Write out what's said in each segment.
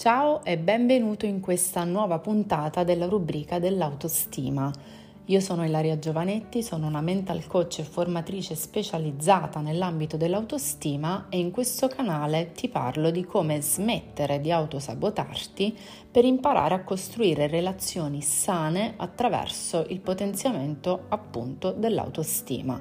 Ciao e benvenuto in questa nuova puntata della rubrica dell'autostima. Io sono Ilaria Giovanetti, sono una mental coach e formatrice specializzata nell'ambito dell'autostima e in questo canale ti parlo di come smettere di autosabotarti per imparare a costruire relazioni sane attraverso il potenziamento appunto dell'autostima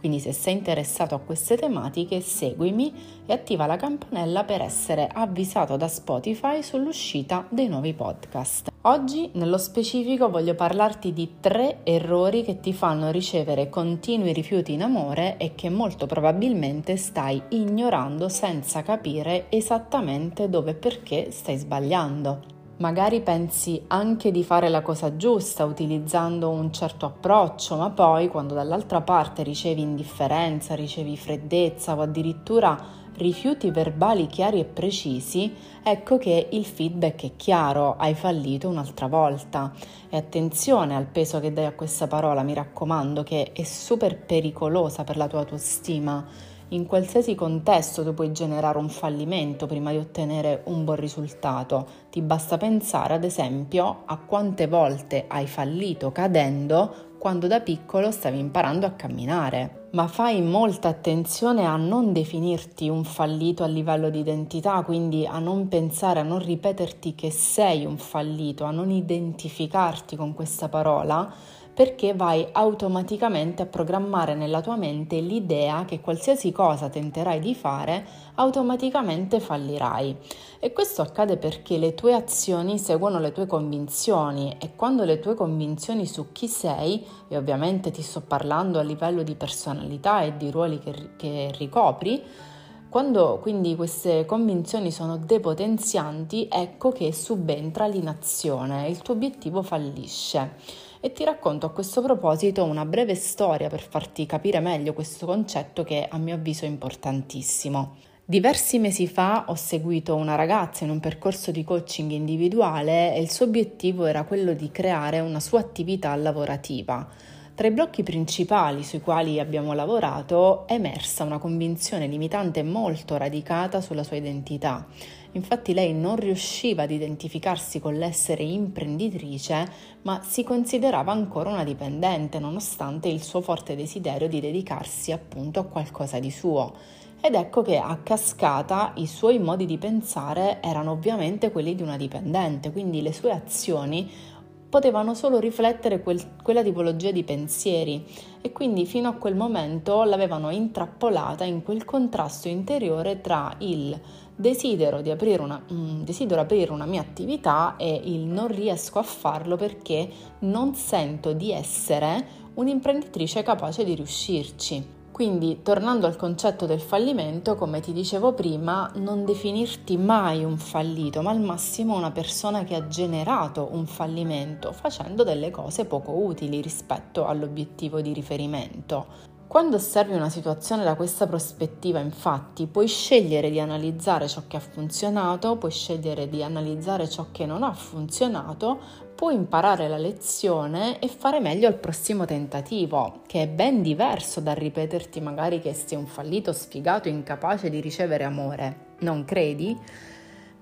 quindi se sei interessato a queste tematiche seguimi e attiva la campanella per essere avvisato da Spotify sull'uscita dei nuovi podcast. Oggi nello specifico voglio parlarti di tre errori che ti fanno ricevere continui rifiuti in amore e che molto probabilmente stai ignorando senza capire esattamente dove e perché stai sbagliando. Magari pensi anche di fare la cosa giusta utilizzando un certo approccio, ma poi quando dall'altra parte ricevi indifferenza, ricevi freddezza o addirittura rifiuti verbali chiari e precisi, ecco che il feedback è chiaro, hai fallito un'altra volta. E attenzione al peso che dai a questa parola, mi raccomando, che è super pericolosa per la tua autostima in qualsiasi contesto tu puoi generare un fallimento prima di ottenere un buon risultato. Ti basta pensare ad esempio a quante volte hai fallito cadendo quando da piccolo stavi imparando a camminare. Ma fai molta attenzione a non definirti un fallito a livello di identità, quindi a non pensare, a non ripeterti che sei un fallito, a non identificarti con questa parola perché vai automaticamente a programmare nella tua mente l'idea che qualsiasi cosa tenterai di fare automaticamente fallirai. E questo accade perché le tue azioni seguono le tue convinzioni e quando le tue convinzioni su chi sei, e ovviamente ti sto parlando a livello di personalità e di ruoli che, che ricopri, quando quindi queste convinzioni sono depotenzianti, ecco che subentra l'inazione, il tuo obiettivo fallisce e ti racconto a questo proposito una breve storia per farti capire meglio questo concetto che a mio avviso è importantissimo. Diversi mesi fa ho seguito una ragazza in un percorso di coaching individuale e il suo obiettivo era quello di creare una sua attività lavorativa. Tra i blocchi principali sui quali abbiamo lavorato è emersa una convinzione limitante molto radicata sulla sua identità Infatti lei non riusciva ad identificarsi con l'essere imprenditrice, ma si considerava ancora una dipendente, nonostante il suo forte desiderio di dedicarsi appunto a qualcosa di suo. Ed ecco che a cascata i suoi modi di pensare erano ovviamente quelli di una dipendente, quindi le sue azioni potevano solo riflettere quel, quella tipologia di pensieri e quindi fino a quel momento l'avevano intrappolata in quel contrasto interiore tra il desidero, di aprire una, mm, desidero aprire una mia attività e il non riesco a farlo perché non sento di essere un'imprenditrice capace di riuscirci. Quindi, tornando al concetto del fallimento, come ti dicevo prima, non definirti mai un fallito, ma al massimo una persona che ha generato un fallimento facendo delle cose poco utili rispetto all'obiettivo di riferimento. Quando osservi una situazione da questa prospettiva, infatti, puoi scegliere di analizzare ciò che ha funzionato, puoi scegliere di analizzare ciò che non ha funzionato, puoi imparare la lezione e fare meglio al prossimo tentativo, che è ben diverso dal ripeterti magari che sei un fallito, sfigato, incapace di ricevere amore. Non credi?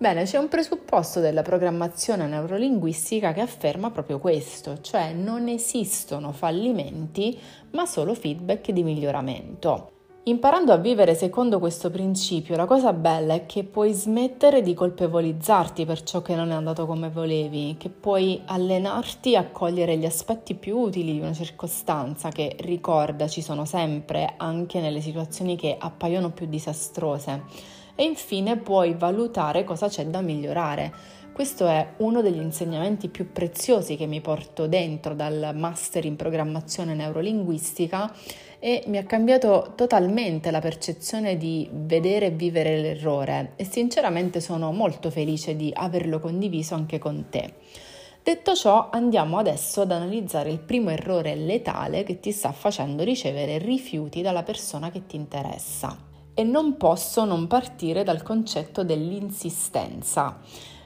Bene, c'è un presupposto della programmazione neurolinguistica che afferma proprio questo, cioè non esistono fallimenti, ma solo feedback di miglioramento. Imparando a vivere secondo questo principio, la cosa bella è che puoi smettere di colpevolizzarti per ciò che non è andato come volevi, che puoi allenarti a cogliere gli aspetti più utili di una circostanza che, ricorda, ci sono sempre anche nelle situazioni che appaiono più disastrose e infine puoi valutare cosa c'è da migliorare. Questo è uno degli insegnamenti più preziosi che mi porto dentro dal master in programmazione neurolinguistica e mi ha cambiato totalmente la percezione di vedere e vivere l'errore e sinceramente sono molto felice di averlo condiviso anche con te. Detto ciò, andiamo adesso ad analizzare il primo errore letale che ti sta facendo ricevere rifiuti dalla persona che ti interessa e non posso non partire dal concetto dell'insistenza.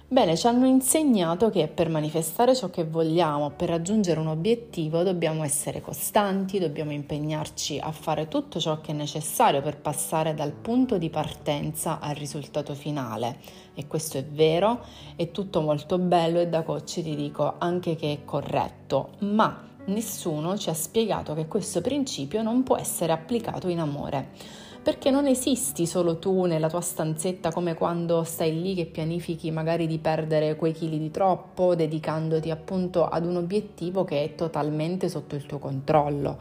Bene, ci hanno insegnato che per manifestare ciò che vogliamo, per raggiungere un obiettivo, dobbiamo essere costanti, dobbiamo impegnarci a fare tutto ciò che è necessario per passare dal punto di partenza al risultato finale. E questo è vero, è tutto molto bello e da coach ti dico anche che è corretto, ma nessuno ci ha spiegato che questo principio non può essere applicato in amore perché non esisti solo tu nella tua stanzetta come quando stai lì che pianifichi magari di perdere quei chili di troppo, dedicandoti appunto ad un obiettivo che è totalmente sotto il tuo controllo.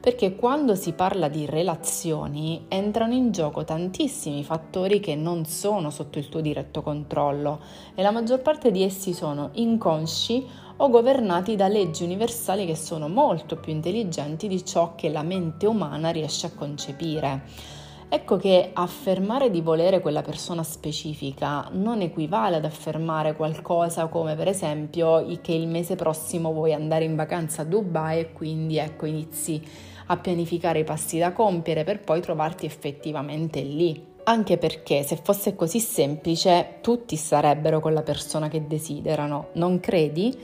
Perché quando si parla di relazioni entrano in gioco tantissimi fattori che non sono sotto il tuo diretto controllo e la maggior parte di essi sono inconsci o governati da leggi universali che sono molto più intelligenti di ciò che la mente umana riesce a concepire. Ecco che affermare di volere quella persona specifica non equivale ad affermare qualcosa come per esempio che il mese prossimo vuoi andare in vacanza a Dubai e quindi ecco inizi a pianificare i passi da compiere per poi trovarti effettivamente lì. Anche perché se fosse così semplice tutti sarebbero con la persona che desiderano, non credi?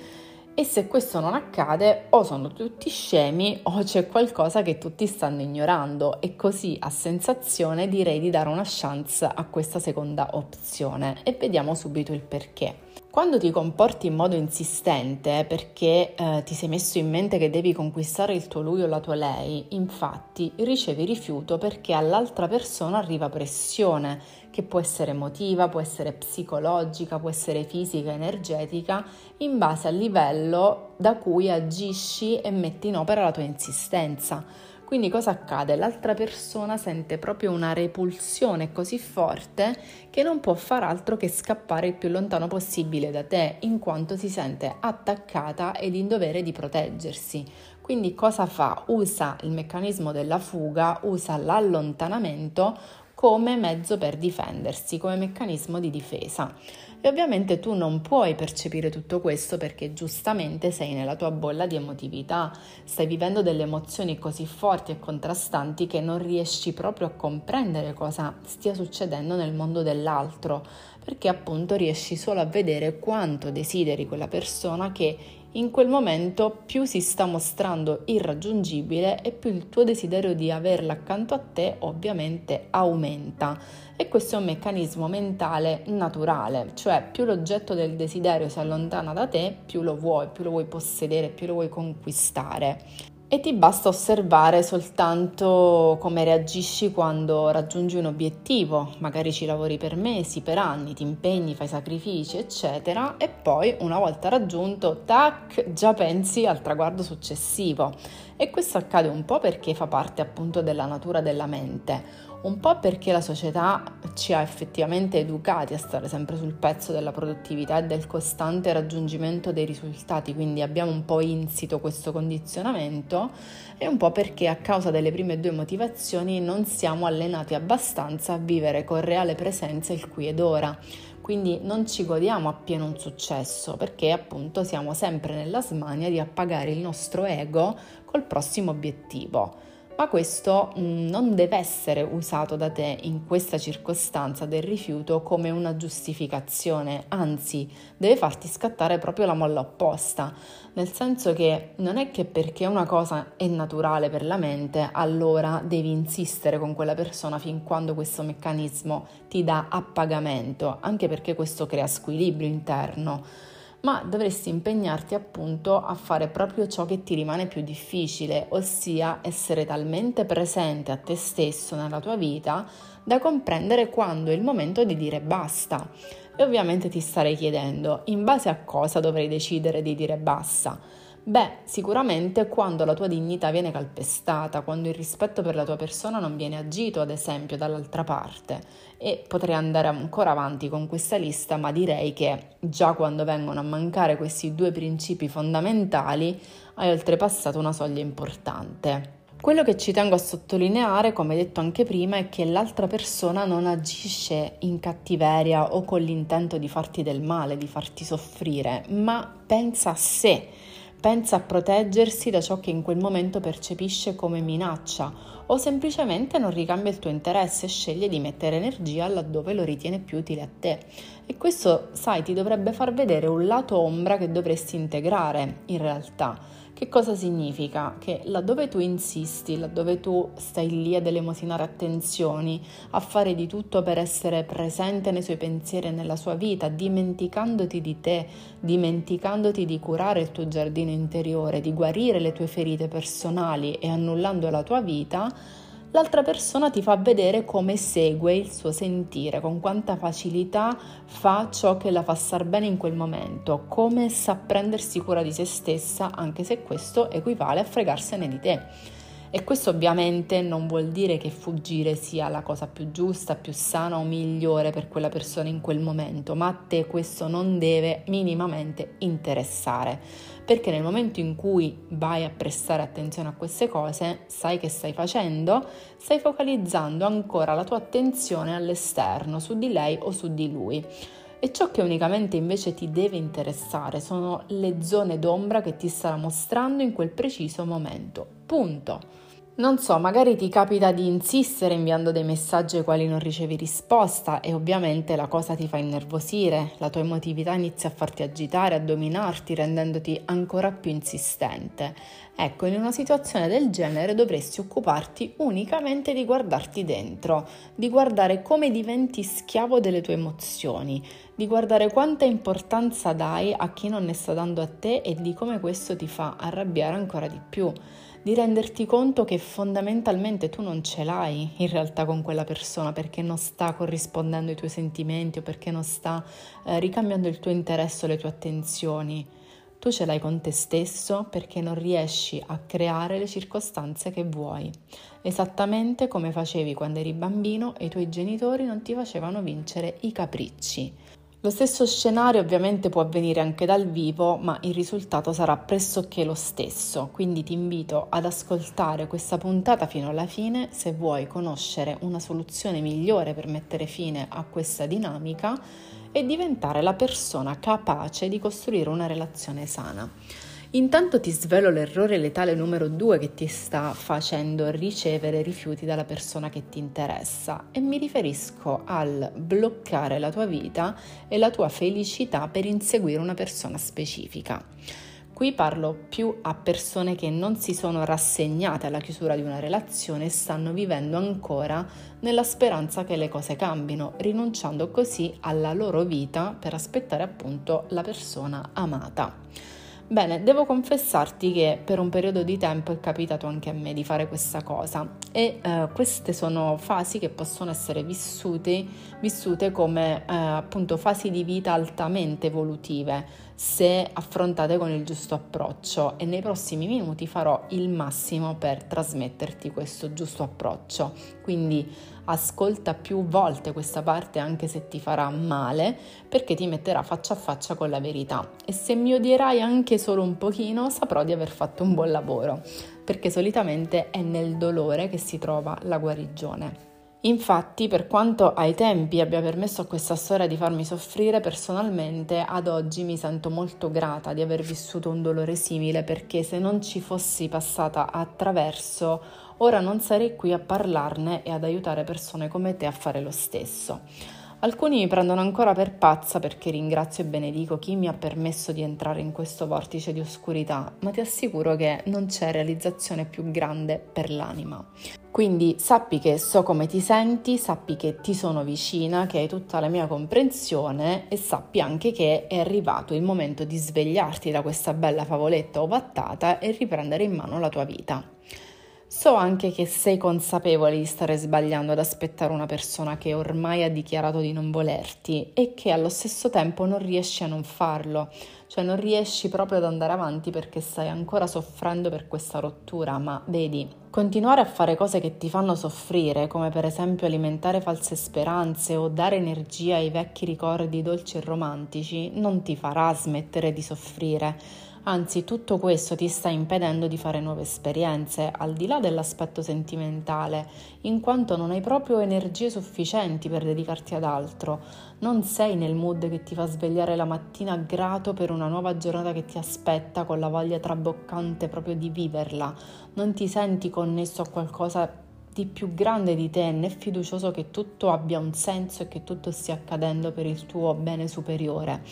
E se questo non accade, o sono tutti scemi o c'è qualcosa che tutti stanno ignorando e così a sensazione direi di dare una chance a questa seconda opzione e vediamo subito il perché. Quando ti comporti in modo insistente perché eh, ti sei messo in mente che devi conquistare il tuo lui o la tua lei, infatti ricevi rifiuto perché all'altra persona arriva pressione che può essere emotiva, può essere psicologica, può essere fisica, energetica, in base al livello da cui agisci e metti in opera la tua insistenza. Quindi cosa accade? L'altra persona sente proprio una repulsione così forte che non può far altro che scappare il più lontano possibile da te, in quanto si sente attaccata ed in dovere di proteggersi. Quindi cosa fa? Usa il meccanismo della fuga, usa l'allontanamento come mezzo per difendersi, come meccanismo di difesa. E ovviamente tu non puoi percepire tutto questo perché giustamente sei nella tua bolla di emotività, stai vivendo delle emozioni così forti e contrastanti che non riesci proprio a comprendere cosa stia succedendo nel mondo dell'altro, perché appunto riesci solo a vedere quanto desideri quella persona che in quel momento più si sta mostrando irraggiungibile e più il tuo desiderio di averla accanto a te ovviamente aumenta. E questo è un meccanismo mentale naturale, cioè più l'oggetto del desiderio si allontana da te, più lo vuoi, più lo vuoi possedere, più lo vuoi conquistare e ti basta osservare soltanto come reagisci quando raggiungi un obiettivo, magari ci lavori per mesi, per anni, ti impegni, fai sacrifici, eccetera, e poi una volta raggiunto, tac, già pensi al traguardo successivo. E questo accade un po' perché fa parte appunto della natura della mente un po' perché la società ci ha effettivamente educati a stare sempre sul pezzo della produttività e del costante raggiungimento dei risultati, quindi abbiamo un po' insito questo condizionamento e un po' perché a causa delle prime due motivazioni non siamo allenati abbastanza a vivere con reale presenza il qui ed ora. Quindi non ci godiamo appieno un successo perché appunto siamo sempre nella smania di appagare il nostro ego col prossimo obiettivo ma questo mm, non deve essere usato da te in questa circostanza del rifiuto come una giustificazione, anzi deve farti scattare proprio la molla opposta, nel senso che non è che perché una cosa è naturale per la mente, allora devi insistere con quella persona fin quando questo meccanismo ti dà appagamento, anche perché questo crea squilibrio interno ma dovresti impegnarti appunto a fare proprio ciò che ti rimane più difficile, ossia essere talmente presente a te stesso nella tua vita da comprendere quando è il momento di dire basta. E ovviamente ti starei chiedendo, in base a cosa dovrei decidere di dire basta? Beh, sicuramente quando la tua dignità viene calpestata, quando il rispetto per la tua persona non viene agito, ad esempio, dall'altra parte. E potrei andare ancora avanti con questa lista, ma direi che già quando vengono a mancare questi due principi fondamentali hai oltrepassato una soglia importante. Quello che ci tengo a sottolineare, come detto anche prima, è che l'altra persona non agisce in cattiveria o con l'intento di farti del male, di farti soffrire, ma pensa a sé pensa a proteggersi da ciò che in quel momento percepisce come minaccia o semplicemente non ricambia il tuo interesse e sceglie di mettere energia laddove lo ritiene più utile a te. E questo, sai, ti dovrebbe far vedere un lato ombra che dovresti integrare in realtà che cosa significa? Che laddove tu insisti, laddove tu stai lì ad elemosinare attenzioni, a fare di tutto per essere presente nei suoi pensieri e nella sua vita, dimenticandoti di te, dimenticandoti di curare il tuo giardino interiore, di guarire le tue ferite personali e annullando la tua vita, l'altra persona ti fa vedere come segue il suo sentire, con quanta facilità fa ciò che la fa star bene in quel momento, come sa prendersi cura di se stessa, anche se questo equivale a fregarsene di te. E questo ovviamente non vuol dire che fuggire sia la cosa più giusta, più sana o migliore per quella persona in quel momento, ma a te questo non deve minimamente interessare, perché nel momento in cui vai a prestare attenzione a queste cose, sai che stai facendo? Stai focalizzando ancora la tua attenzione all'esterno, su di lei o su di lui. E ciò che unicamente invece ti deve interessare sono le zone d'ombra che ti starà mostrando in quel preciso momento. Punto. Non so, magari ti capita di insistere inviando dei messaggi ai quali non ricevi risposta e ovviamente la cosa ti fa innervosire, la tua emotività inizia a farti agitare, a dominarti, rendendoti ancora più insistente. Ecco, in una situazione del genere dovresti occuparti unicamente di guardarti dentro, di guardare come diventi schiavo delle tue emozioni, di guardare quanta importanza dai a chi non ne sta dando a te e di come questo ti fa arrabbiare ancora di più di renderti conto che fondamentalmente tu non ce l'hai in realtà con quella persona perché non sta corrispondendo ai tuoi sentimenti o perché non sta eh, ricambiando il tuo interesse o le tue attenzioni. Tu ce l'hai con te stesso perché non riesci a creare le circostanze che vuoi, esattamente come facevi quando eri bambino e i tuoi genitori non ti facevano vincere i capricci. Lo stesso scenario ovviamente può avvenire anche dal vivo, ma il risultato sarà pressoché lo stesso, quindi ti invito ad ascoltare questa puntata fino alla fine se vuoi conoscere una soluzione migliore per mettere fine a questa dinamica e diventare la persona capace di costruire una relazione sana. Intanto ti svelo l'errore letale numero due che ti sta facendo ricevere rifiuti dalla persona che ti interessa e mi riferisco al bloccare la tua vita e la tua felicità per inseguire una persona specifica. Qui parlo più a persone che non si sono rassegnate alla chiusura di una relazione e stanno vivendo ancora nella speranza che le cose cambino, rinunciando così alla loro vita per aspettare appunto la persona amata. Bene, devo confessarti che per un periodo di tempo è capitato anche a me di fare questa cosa e eh, queste sono fasi che possono essere vissute, vissute come eh, appunto fasi di vita altamente evolutive se affrontate con il giusto approccio e nei prossimi minuti farò il massimo per trasmetterti questo giusto approccio. Quindi ascolta più volte questa parte anche se ti farà male perché ti metterà faccia a faccia con la verità e se mi odierai anche solo un pochino saprò di aver fatto un buon lavoro perché solitamente è nel dolore che si trova la guarigione. Infatti, per quanto ai tempi abbia permesso a questa storia di farmi soffrire, personalmente ad oggi mi sento molto grata di aver vissuto un dolore simile perché se non ci fossi passata attraverso, ora non sarei qui a parlarne e ad aiutare persone come te a fare lo stesso. Alcuni mi prendono ancora per pazza perché ringrazio e benedico chi mi ha permesso di entrare in questo vortice di oscurità, ma ti assicuro che non c'è realizzazione più grande per l'anima. Quindi sappi che so come ti senti, sappi che ti sono vicina, che hai tutta la mia comprensione e sappi anche che è arrivato il momento di svegliarti da questa bella favoletta ovattata e riprendere in mano la tua vita. So anche che sei consapevole di stare sbagliando ad aspettare una persona che ormai ha dichiarato di non volerti e che allo stesso tempo non riesci a non farlo, cioè non riesci proprio ad andare avanti perché stai ancora soffrendo per questa rottura, ma vedi, continuare a fare cose che ti fanno soffrire, come per esempio alimentare false speranze o dare energia ai vecchi ricordi dolci e romantici, non ti farà smettere di soffrire Anzi, tutto questo ti sta impedendo di fare nuove esperienze, al di là dell'aspetto sentimentale, in quanto non hai proprio energie sufficienti per dedicarti ad altro. Non sei nel mood che ti fa svegliare la mattina grato per una nuova giornata che ti aspetta, con la voglia traboccante proprio di viverla. Non ti senti connesso a qualcosa di più grande di te, né fiducioso che tutto abbia un senso e che tutto stia accadendo per il tuo bene superiore,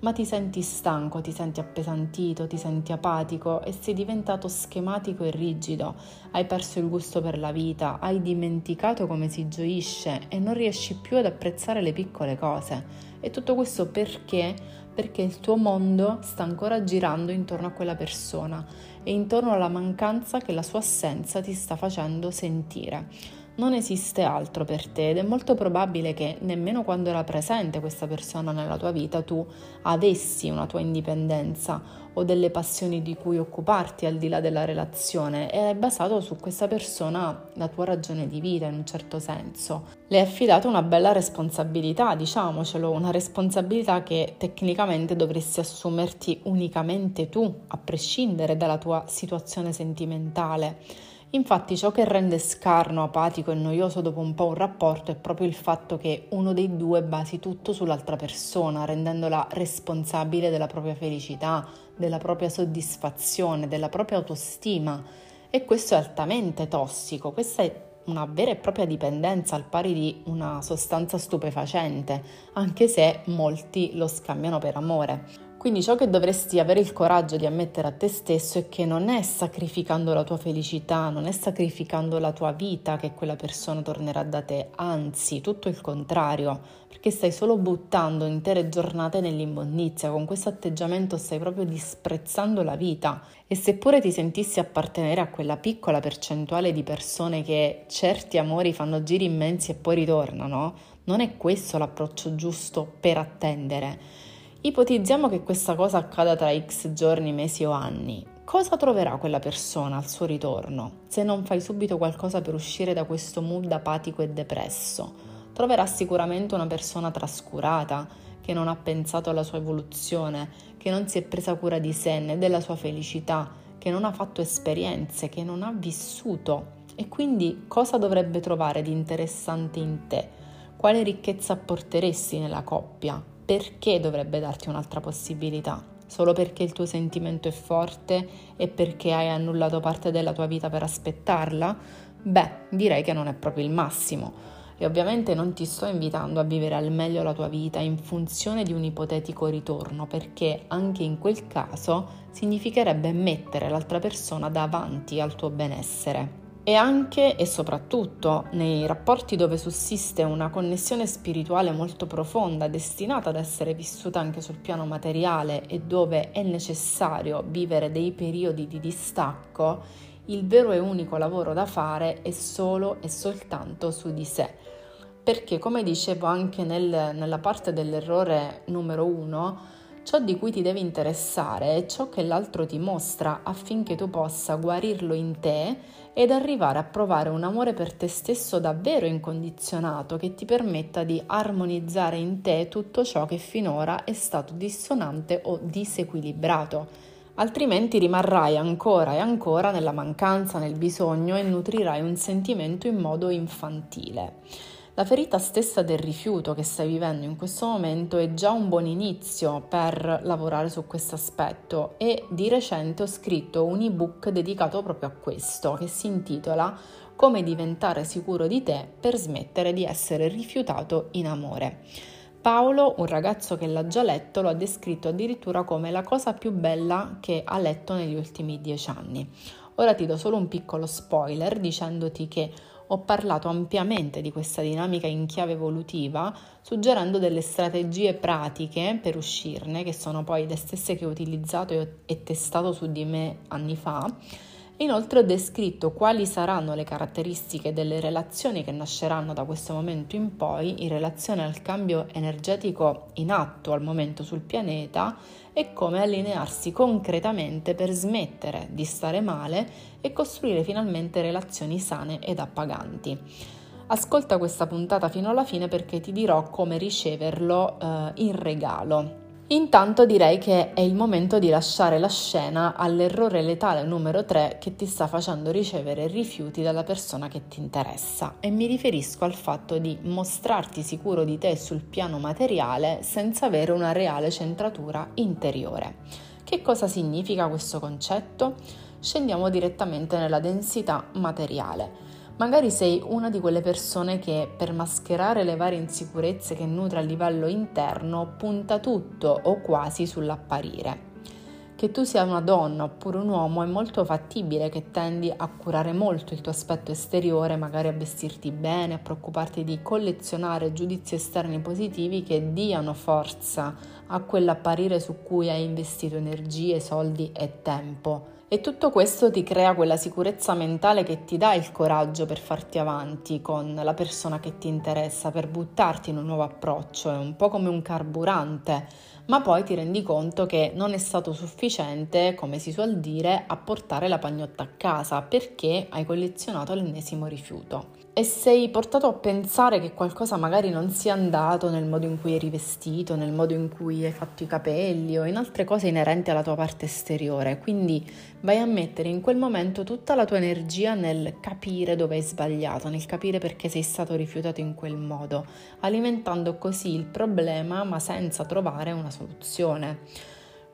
ma ti senti stanco, ti senti appesantito, ti senti apatico e sei diventato schematico e rigido, hai perso il gusto per la vita, hai dimenticato come si gioisce e non riesci più ad apprezzare le piccole cose. E tutto questo perché? Perché il tuo mondo sta ancora girando intorno a quella persona e intorno alla mancanza che la sua assenza ti sta facendo sentire. Non esiste altro per te ed è molto probabile che nemmeno quando era presente questa persona nella tua vita tu avessi una tua indipendenza o delle passioni di cui occuparti al di là della relazione e è basato su questa persona la tua ragione di vita in un certo senso. Le è affidata una bella responsabilità, diciamocelo, una responsabilità che tecnicamente dovresti assumerti unicamente tu, a prescindere dalla tua situazione sentimentale. Infatti ciò che rende scarno, apatico e noioso dopo un po' un rapporto è proprio il fatto che uno dei due basi tutto sull'altra persona, rendendola responsabile della propria felicità, della propria soddisfazione, della propria autostima. E questo è altamente tossico, questa è una vera e propria dipendenza al pari di una sostanza stupefacente, anche se molti lo scambiano per amore. Quindi ciò che dovresti avere il coraggio di ammettere a te stesso è che non è sacrificando la tua felicità, non è sacrificando la tua vita che quella persona tornerà da te, anzi tutto il contrario, perché stai solo buttando intere giornate nell'immondizia, con questo atteggiamento stai proprio disprezzando la vita e seppure ti sentissi appartenere a quella piccola percentuale di persone che certi amori fanno giri immensi e poi ritornano, non è questo l'approccio giusto per attendere. Ipotizziamo che questa cosa accada tra x giorni, mesi o anni. Cosa troverà quella persona al suo ritorno se non fai subito qualcosa per uscire da questo mood apatico e depresso? Troverà sicuramente una persona trascurata, che non ha pensato alla sua evoluzione, che non si è presa cura di sé né della sua felicità, che non ha fatto esperienze, che non ha vissuto. E quindi cosa dovrebbe trovare di interessante in te? Quale ricchezza apporteresti nella coppia? Perché dovrebbe darti un'altra possibilità? Solo perché il tuo sentimento è forte e perché hai annullato parte della tua vita per aspettarla? Beh, direi che non è proprio il massimo. E ovviamente non ti sto invitando a vivere al meglio la tua vita in funzione di un ipotetico ritorno, perché anche in quel caso significherebbe mettere l'altra persona davanti al tuo benessere e anche e soprattutto nei rapporti dove sussiste una connessione spirituale molto profonda, destinata ad essere vissuta anche sul piano materiale e dove è necessario vivere dei periodi di distacco, il vero e unico lavoro da fare è solo e soltanto su di sé. Perché, come dicevo anche nel, nella parte dell'errore numero uno, Ciò di cui ti devi interessare è ciò che l'altro ti mostra affinché tu possa guarirlo in te ed arrivare a provare un amore per te stesso davvero incondizionato che ti permetta di armonizzare in te tutto ciò che finora è stato dissonante o disequilibrato. Altrimenti rimarrai ancora e ancora nella mancanza, nel bisogno e nutrirai un sentimento in modo infantile. La ferita stessa del rifiuto che stai vivendo in questo momento è già un buon inizio per lavorare su questo aspetto e di recente ho scritto un ebook dedicato proprio a questo che si intitola Come diventare sicuro di te per smettere di essere rifiutato in amore. Paolo, un ragazzo che l'ha già letto, lo ha descritto addirittura come la cosa più bella che ha letto negli ultimi dieci anni. Ora ti do solo un piccolo spoiler dicendoti che ho parlato ampiamente di questa dinamica in chiave evolutiva, suggerendo delle strategie pratiche per uscirne, che sono poi le stesse che ho utilizzato e testato su di me anni fa. Inoltre ho descritto quali saranno le caratteristiche delle relazioni che nasceranno da questo momento in poi in relazione al cambio energetico in atto al momento sul pianeta e come allinearsi concretamente per smettere di stare male e costruire finalmente relazioni sane ed appaganti. Ascolta questa puntata fino alla fine perché ti dirò come riceverlo eh, in regalo. Intanto direi che è il momento di lasciare la scena all'errore letale numero 3 che ti sta facendo ricevere rifiuti dalla persona che ti interessa e mi riferisco al fatto di mostrarti sicuro di te sul piano materiale senza avere una reale centratura interiore. Che cosa significa questo concetto? Scendiamo direttamente nella densità materiale. Magari sei una di quelle persone che per mascherare le varie insicurezze che nutre a livello interno punta tutto o quasi sull'apparire. Che tu sia una donna oppure un uomo è molto fattibile che tendi a curare molto il tuo aspetto esteriore, magari a vestirti bene, a preoccuparti di collezionare giudizi esterni positivi che diano forza a quell'apparire su cui hai investito energie, soldi e tempo e tutto questo ti crea quella sicurezza mentale che ti dà il coraggio per farti avanti con la persona che ti interessa, per buttarti in un nuovo approccio, è un po' come un carburante, ma poi ti rendi conto che non è stato sufficiente, come si suol dire, a portare la pagnotta a casa perché hai collezionato l'ennesimo rifiuto e sei portato a pensare che qualcosa magari non sia andato nel modo in cui eri vestito, nel modo in cui hai fatto i capelli o in altre cose inerenti alla tua parte esteriore. Quindi vai a mettere in quel momento tutta la tua energia nel capire dove hai sbagliato, nel capire perché sei stato rifiutato in quel modo, alimentando così il problema ma senza trovare una soluzione.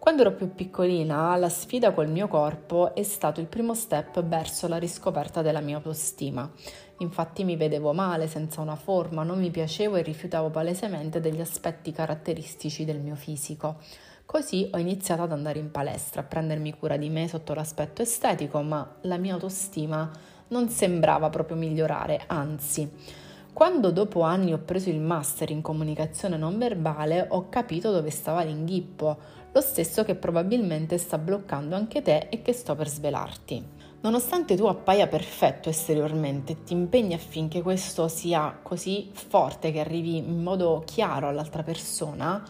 Quando ero più piccolina, la sfida col mio corpo è stato il primo step verso la riscoperta della mia autostima. Infatti mi vedevo male, senza una forma, non mi piacevo e rifiutavo palesemente degli aspetti caratteristici del mio fisico. Così ho iniziato ad andare in palestra, a prendermi cura di me sotto l'aspetto estetico, ma la mia autostima non sembrava proprio migliorare, anzi. Quando dopo anni ho preso il master in comunicazione non verbale, ho capito dove stava l'inghippo lo stesso che probabilmente sta bloccando anche te e che sto per svelarti. Nonostante tu appaia perfetto esteriormente e ti impegni affinché questo sia così forte che arrivi in modo chiaro all'altra persona,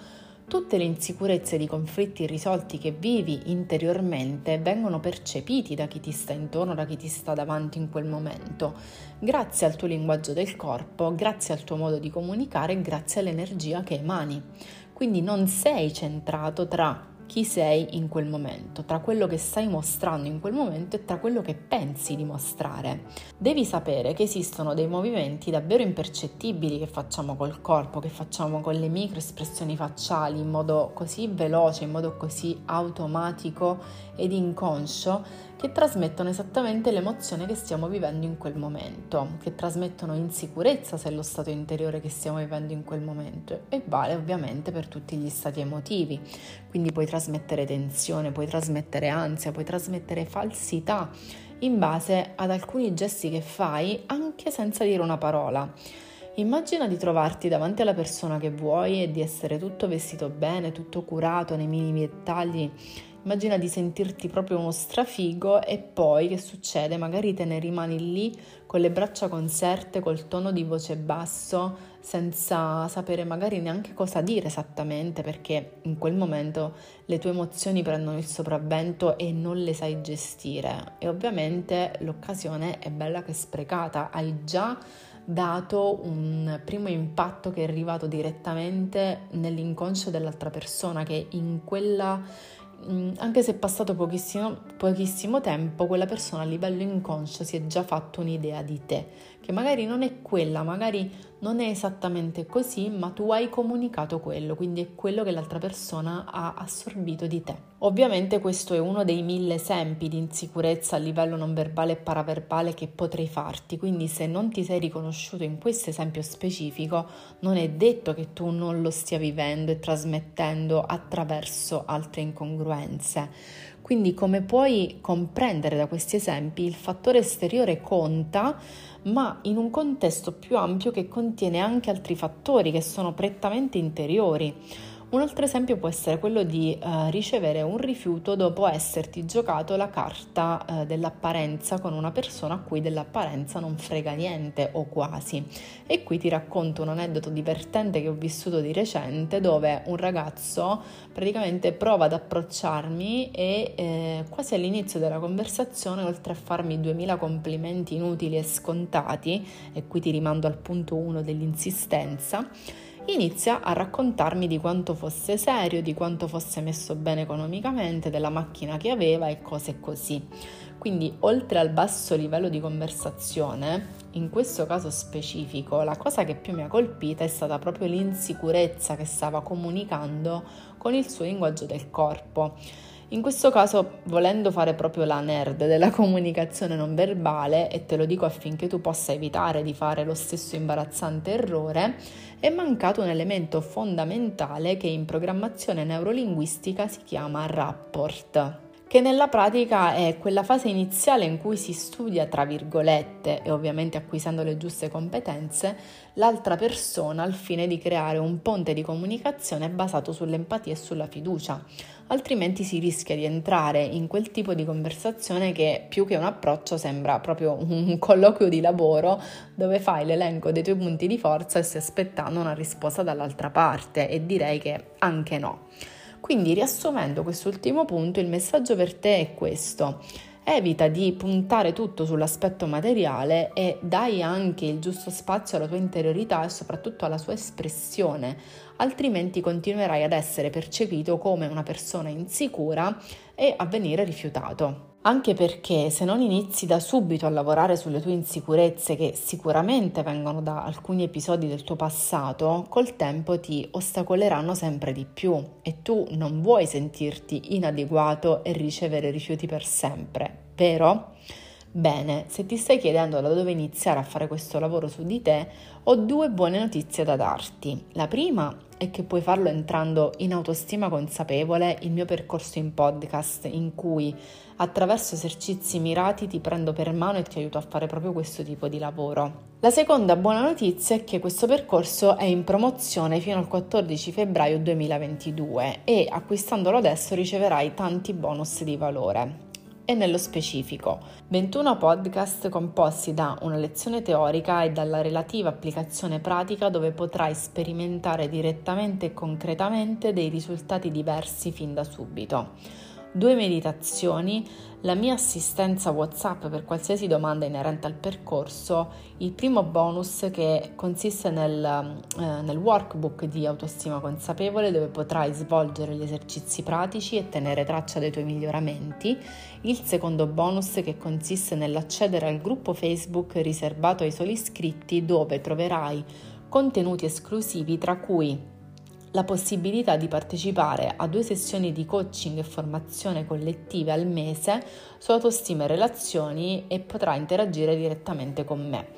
tutte le insicurezze ed i conflitti irrisolti che vivi interiormente vengono percepiti da chi ti sta intorno, da chi ti sta davanti in quel momento, grazie al tuo linguaggio del corpo, grazie al tuo modo di comunicare, grazie all'energia che emani. Quindi non sei centrato tra chi sei in quel momento, tra quello che stai mostrando in quel momento e tra quello che pensi di mostrare. Devi sapere che esistono dei movimenti davvero impercettibili che facciamo col corpo, che facciamo con le micro espressioni facciali in modo così veloce, in modo così automatico ed inconscio che trasmettono esattamente l'emozione che stiamo vivendo in quel momento, che trasmettono insicurezza se è lo stato interiore che stiamo vivendo in quel momento e vale ovviamente per tutti gli stati emotivi. Quindi puoi trasmettere tensione, puoi trasmettere ansia, puoi trasmettere falsità in base ad alcuni gesti che fai anche senza dire una parola. Immagina di trovarti davanti alla persona che vuoi e di essere tutto vestito bene, tutto curato nei minimi dettagli Immagina di sentirti proprio uno strafigo e poi che succede? Magari te ne rimani lì con le braccia conserte, col tono di voce basso, senza sapere magari neanche cosa dire esattamente perché in quel momento le tue emozioni prendono il sopravvento e non le sai gestire. E ovviamente l'occasione è bella che sprecata, hai già dato un primo impatto che è arrivato direttamente nell'inconscio dell'altra persona che in quella Mm, anche se è passato pochissimo, pochissimo, tempo, quella persona a livello inconscio si è già fatto un'idea di te, che magari non è quella, magari non è esattamente così, ma tu hai comunicato quello, quindi è quello che l'altra persona ha assorbito di te. Ovviamente questo è uno dei mille esempi di insicurezza a livello non verbale e paraverbale che potrei farti, quindi se non ti sei riconosciuto in questo esempio specifico, non è detto che tu non lo stia vivendo e trasmettendo attraverso altre incongruenze. Quindi come puoi comprendere da questi esempi, il fattore esteriore conta, ma in un contesto più ampio che contiene anche altri fattori che sono prettamente interiori. Un altro esempio può essere quello di uh, ricevere un rifiuto dopo esserti giocato la carta uh, dell'apparenza con una persona a cui dell'apparenza non frega niente o quasi. E qui ti racconto un aneddoto divertente che ho vissuto di recente dove un ragazzo praticamente prova ad approcciarmi e eh, quasi all'inizio della conversazione, oltre a farmi 2000 complimenti inutili e scontati, e qui ti rimando al punto 1 dell'insistenza, inizia a raccontarmi di quanto fosse serio, di quanto fosse messo bene economicamente, della macchina che aveva e cose così. Quindi oltre al basso livello di conversazione, in questo caso specifico, la cosa che più mi ha colpita è stata proprio l'insicurezza che stava comunicando con il suo linguaggio del corpo. In questo caso, volendo fare proprio la nerd della comunicazione non verbale, e te lo dico affinché tu possa evitare di fare lo stesso imbarazzante errore, è mancato un elemento fondamentale che in programmazione neurolinguistica si chiama rapport che nella pratica è quella fase iniziale in cui si studia, tra virgolette, e ovviamente acquisendo le giuste competenze, l'altra persona al fine di creare un ponte di comunicazione basato sull'empatia e sulla fiducia. Altrimenti si rischia di entrare in quel tipo di conversazione che più che un approccio sembra proprio un colloquio di lavoro dove fai l'elenco dei tuoi punti di forza e stai aspettando una risposta dall'altra parte e direi che anche no. Quindi riassumendo quest'ultimo punto, il messaggio per te è questo. Evita di puntare tutto sull'aspetto materiale e dai anche il giusto spazio alla tua interiorità e soprattutto alla sua espressione, altrimenti continuerai ad essere percepito come una persona insicura e a venire rifiutato. Anche perché se non inizi da subito a lavorare sulle tue insicurezze, che sicuramente vengono da alcuni episodi del tuo passato, col tempo ti ostacoleranno sempre di più e tu non vuoi sentirti inadeguato e ricevere rifiuti per sempre, vero? Bene, se ti stai chiedendo da dove iniziare a fare questo lavoro su di te, ho due buone notizie da darti. La prima è che puoi farlo entrando in autostima consapevole, il mio percorso in podcast in cui attraverso esercizi mirati ti prendo per mano e ti aiuto a fare proprio questo tipo di lavoro. La seconda buona notizia è che questo percorso è in promozione fino al 14 febbraio 2022 e acquistandolo adesso riceverai tanti bonus di valore e nello specifico. 21 podcast composti da una lezione teorica e dalla relativa applicazione pratica dove potrai sperimentare direttamente e concretamente dei risultati diversi fin da subito due meditazioni, la mia assistenza WhatsApp per qualsiasi domanda inerente al percorso, il primo bonus che consiste nel, eh, nel, workbook di autostima consapevole dove potrai svolgere gli esercizi pratici e tenere traccia dei tuoi miglioramenti, il secondo bonus che consiste nell'accedere al gruppo Facebook riservato ai soli iscritti dove troverai contenuti esclusivi tra cui la possibilità di partecipare a due sessioni di coaching e formazione collettive al mese su autostima e relazioni e potrà interagire direttamente con me.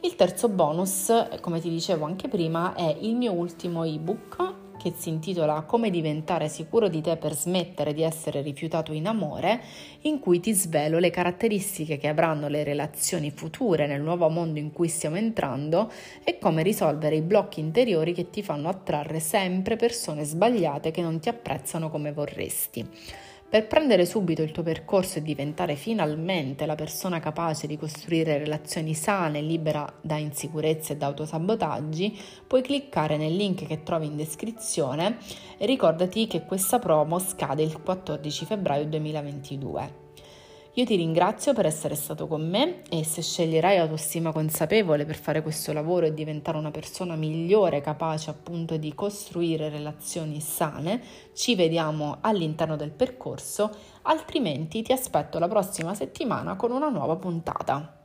Il terzo bonus, come ti dicevo anche prima, è il mio ultimo ebook che si intitola Come diventare sicuro di te per smettere di essere rifiutato in amore, in cui ti svelo le caratteristiche che avranno le relazioni future nel nuovo mondo in cui stiamo entrando e come risolvere i blocchi interiori che ti fanno attrarre sempre persone sbagliate che non ti apprezzano come vorresti. Per prendere subito il tuo percorso e diventare finalmente la persona capace di costruire relazioni sane, libera da insicurezze e da autosabotaggi, puoi cliccare nel link che trovi in descrizione e ricordati che questa promo scade il 14 febbraio 2022. Io ti ringrazio per essere stato con me e se sceglierai autostima consapevole per fare questo lavoro e diventare una persona migliore, capace appunto di costruire relazioni sane, ci vediamo all'interno del percorso, altrimenti ti aspetto la prossima settimana con una nuova puntata.